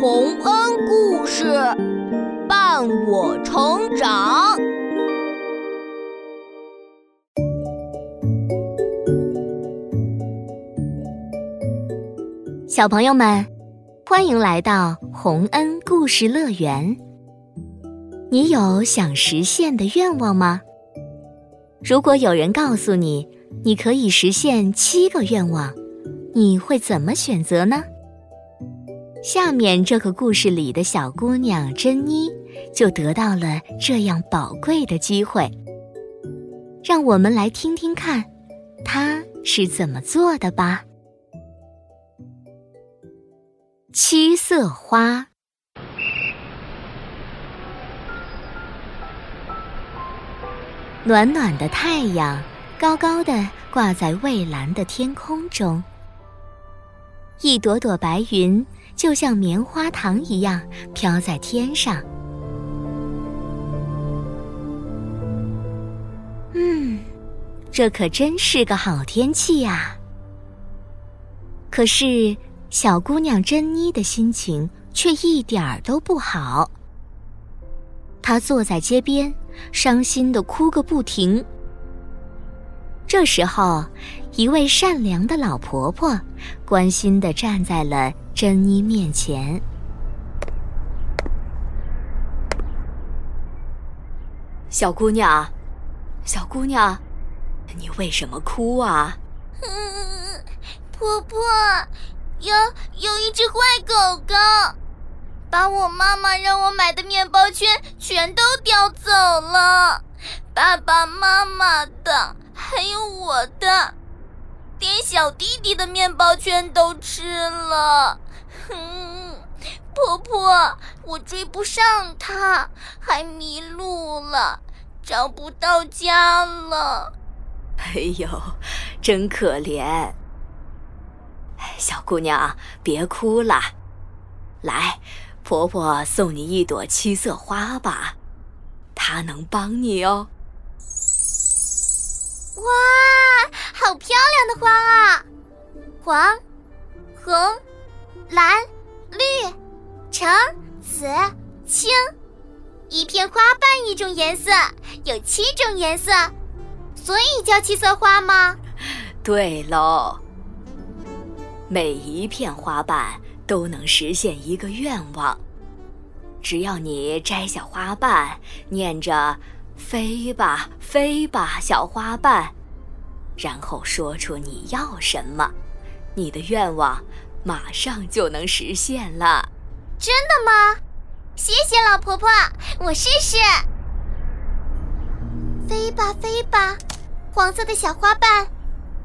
洪恩故事伴我成长。小朋友们，欢迎来到洪恩故事乐园。你有想实现的愿望吗？如果有人告诉你，你可以实现七个愿望，你会怎么选择呢？下面这个故事里的小姑娘珍妮就得到了这样宝贵的机会。让我们来听听看，她是怎么做的吧。七色花，暖暖的太阳高高的挂在蔚蓝的天空中，一朵朵白云。就像棉花糖一样飘在天上。嗯，这可真是个好天气呀。可是，小姑娘珍妮的心情却一点儿都不好。她坐在街边，伤心的哭个不停。这时候，一位善良的老婆婆关心的站在了。珍妮面前，小姑娘，小姑娘，你为什么哭啊？嗯，婆婆，有有一只坏狗狗，把我妈妈让我买的面包圈全都叼走了，爸爸妈妈的，还有我的。连小弟弟的面包圈都吃了，哼！婆婆，我追不上他，还迷路了，找不到家了。哎呦，真可怜！小姑娘，别哭了，来，婆婆送你一朵七色花吧，它能帮你哦。哇，好漂亮的花啊！黄、红、蓝、绿、橙、紫、青，一片花瓣一种颜色，有七种颜色，所以叫七色花吗？对喽，每一片花瓣都能实现一个愿望，只要你摘下花瓣，念着。飞吧，飞吧，小花瓣，然后说出你要什么，你的愿望马上就能实现了。真的吗？谢谢老婆婆，我试试。飞吧，飞吧，黄色的小花瓣，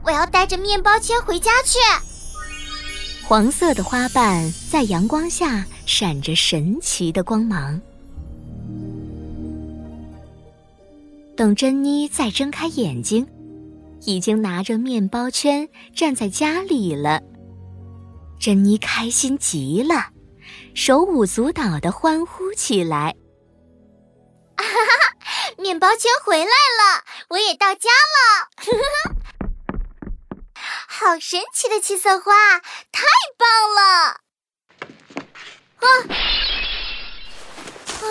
我要带着面包圈回家去。黄色的花瓣在阳光下闪着神奇的光芒。等珍妮再睁开眼睛，已经拿着面包圈站在家里了。珍妮开心极了，手舞足蹈的欢呼起来。哈哈，面包圈回来了，我也到家了！好神奇的七色花，太棒了！啊啊，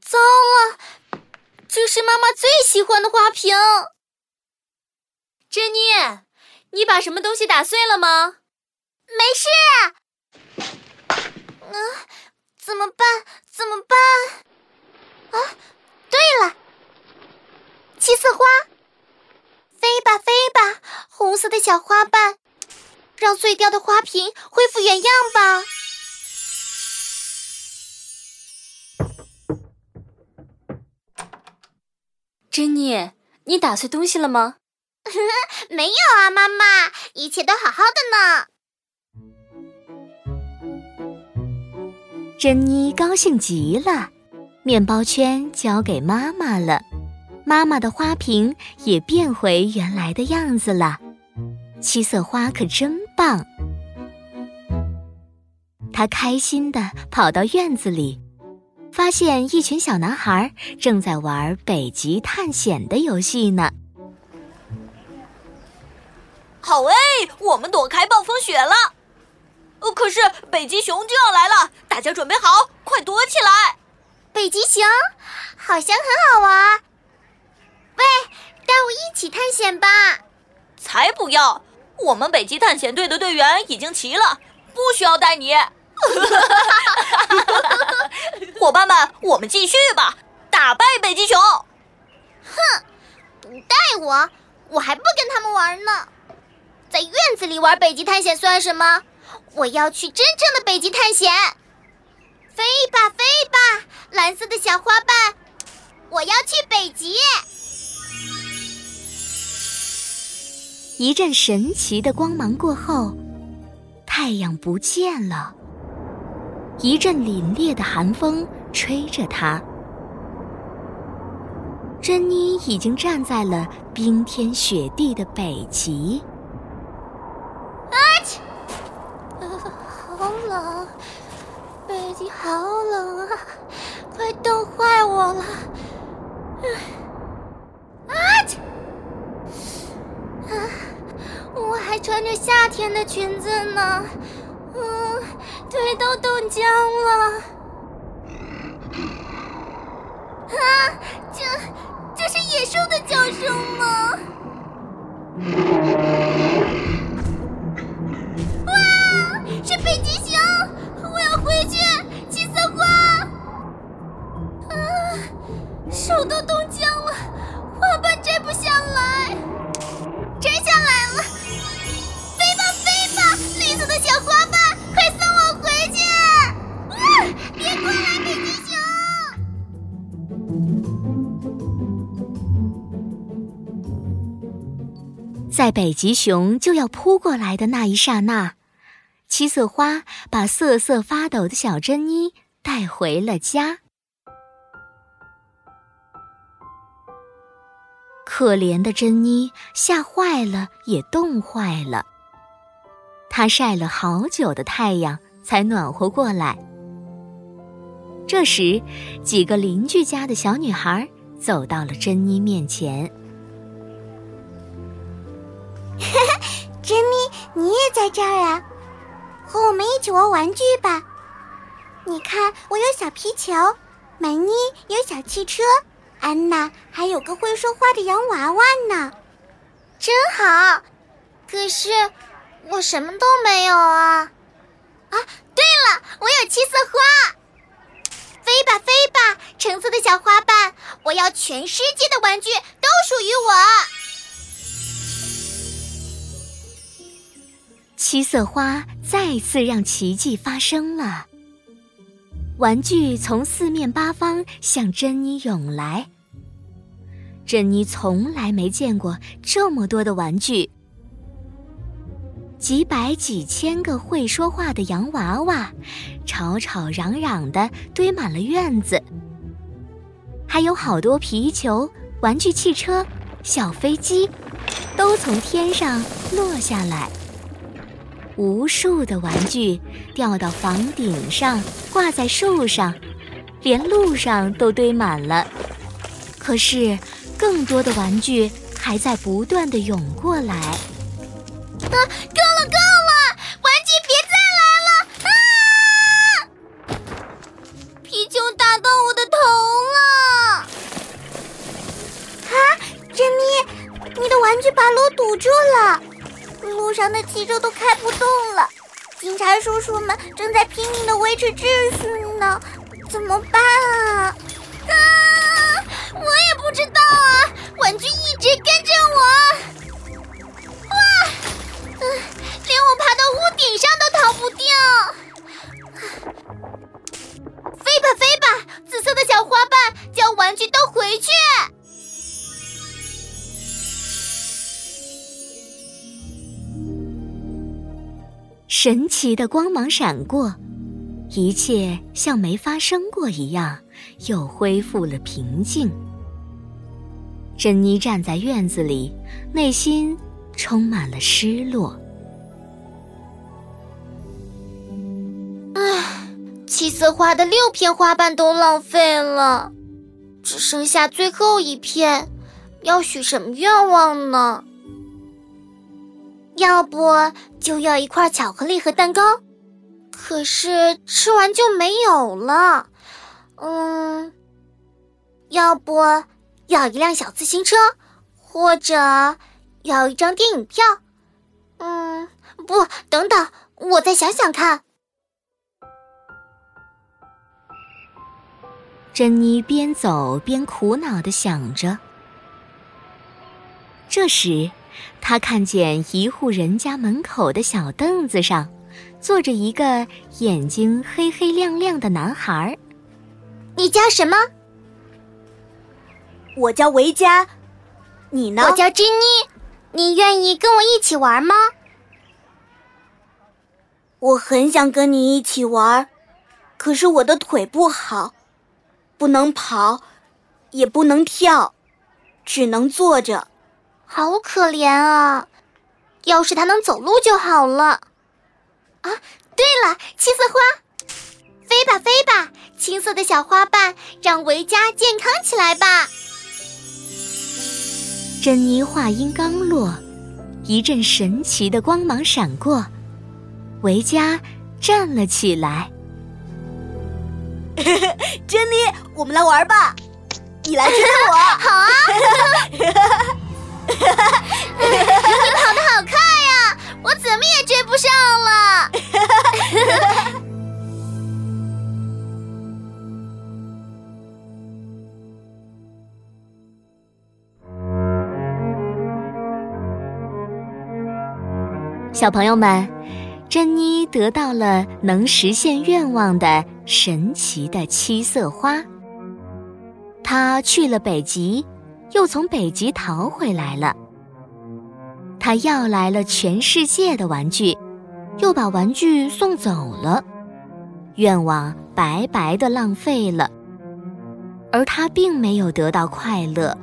糟了！这是妈妈最喜欢的花瓶。珍妮，你把什么东西打碎了吗？没事。啊，怎么办？怎么办？啊，对了，七色花，飞吧飞吧，红色的小花瓣，让碎掉的花瓶恢复原样吧。珍妮，你打碎东西了吗？没有啊，妈妈，一切都好好的呢。珍妮高兴极了，面包圈交给妈妈了，妈妈的花瓶也变回原来的样子了。七色花可真棒！她开心的跑到院子里。发现一群小男孩正在玩北极探险的游戏呢。好哎，我们躲开暴风雪了！可是北极熊就要来了，大家准备好，快躲起来！北极熊好像很好玩，喂，带我一起探险吧！才不要！我们北极探险队的队员已经齐了，不需要带你。伙伴们，我们继续吧，打败北极熊！哼，不带我，我还不跟他们玩呢。在院子里玩北极探险算什么？我要去真正的北极探险！飞吧飞吧，蓝色的小花瓣，我要去北极！一阵神奇的光芒过后，太阳不见了。一阵凛冽的寒风吹着它。珍妮已经站在了冰天雪地的北极。啊！好冷，北极好冷啊！快冻坏我了！啊！啊！我还穿着夏天的裙子呢，嗯，腿都冻僵了。在北极熊就要扑过来的那一刹那，七色花把瑟瑟发抖的小珍妮带回了家。可怜的珍妮吓坏了，也冻坏了。她晒了好久的太阳才暖和过来。这时，几个邻居家的小女孩走到了珍妮面前。你也在这儿啊？和我们一起玩玩具吧。你看，我有小皮球，曼妮有小汽车，安娜还有个会说话的洋娃娃呢，真好。可是我什么都没有啊！啊，对了，我有七色花。飞吧飞吧，橙色的小花瓣，我要全世界的玩具都属于我。七色花再次让奇迹发生了，玩具从四面八方向珍妮涌来。珍妮从来没见过这么多的玩具，几百几千个会说话的洋娃娃，吵吵嚷嚷的堆满了院子，还有好多皮球、玩具汽车、小飞机，都从天上落下来。无数的玩具掉到房顶上，挂在树上，连路上都堆满了。可是，更多的玩具还在不断的涌过来。啊，够了，够了！玩具别再来了！啊！皮球打到我的头了！啊，珍妮，你的玩具把路堵住了。路上的汽车都开不动了，警察叔叔们正在拼命的维持秩序呢，怎么办啊？啊！我也不知道啊，玩具一直跟着我。哇！嗯，连我爬到屋顶上都逃不掉。飞吧飞吧，紫色的小花瓣，叫玩具都回去。神奇的光芒闪过，一切像没发生过一样，又恢复了平静。珍妮站在院子里，内心充满了失落。唉，七色花的六片花瓣都浪费了，只剩下最后一片，要许什么愿望呢？要不就要一块巧克力和蛋糕，可是吃完就没有了。嗯，要不要一辆小自行车，或者要一张电影票？嗯，不，等等，我再想想看。珍妮边走边苦恼的想着。这时，她看见一户人家门口的小凳子上，坐着一个眼睛黑黑亮亮的男孩。你叫什么？我叫维嘉。你呢？我叫珍妮。你愿意跟我一起玩吗？我很想跟你一起玩，可是我的腿不好。不能跑，也不能跳，只能坐着，好可怜啊！要是他能走路就好了。啊，对了，七色花，飞吧飞吧，青色的小花瓣，让维嘉健康起来吧。珍妮话音刚落，一阵神奇的光芒闪过，维嘉站了起来。珍妮，我们来玩吧！你来追我，好啊！小朋友们。珍妮得到了能实现愿望的神奇的七色花。她去了北极，又从北极逃回来了。她要来了全世界的玩具，又把玩具送走了。愿望白白的浪费了，而她并没有得到快乐。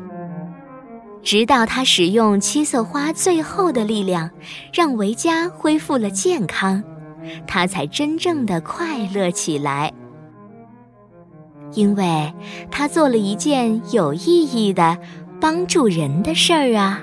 直到他使用七色花最后的力量，让维嘉恢复了健康，他才真正的快乐起来。因为他做了一件有意义的帮助人的事儿啊。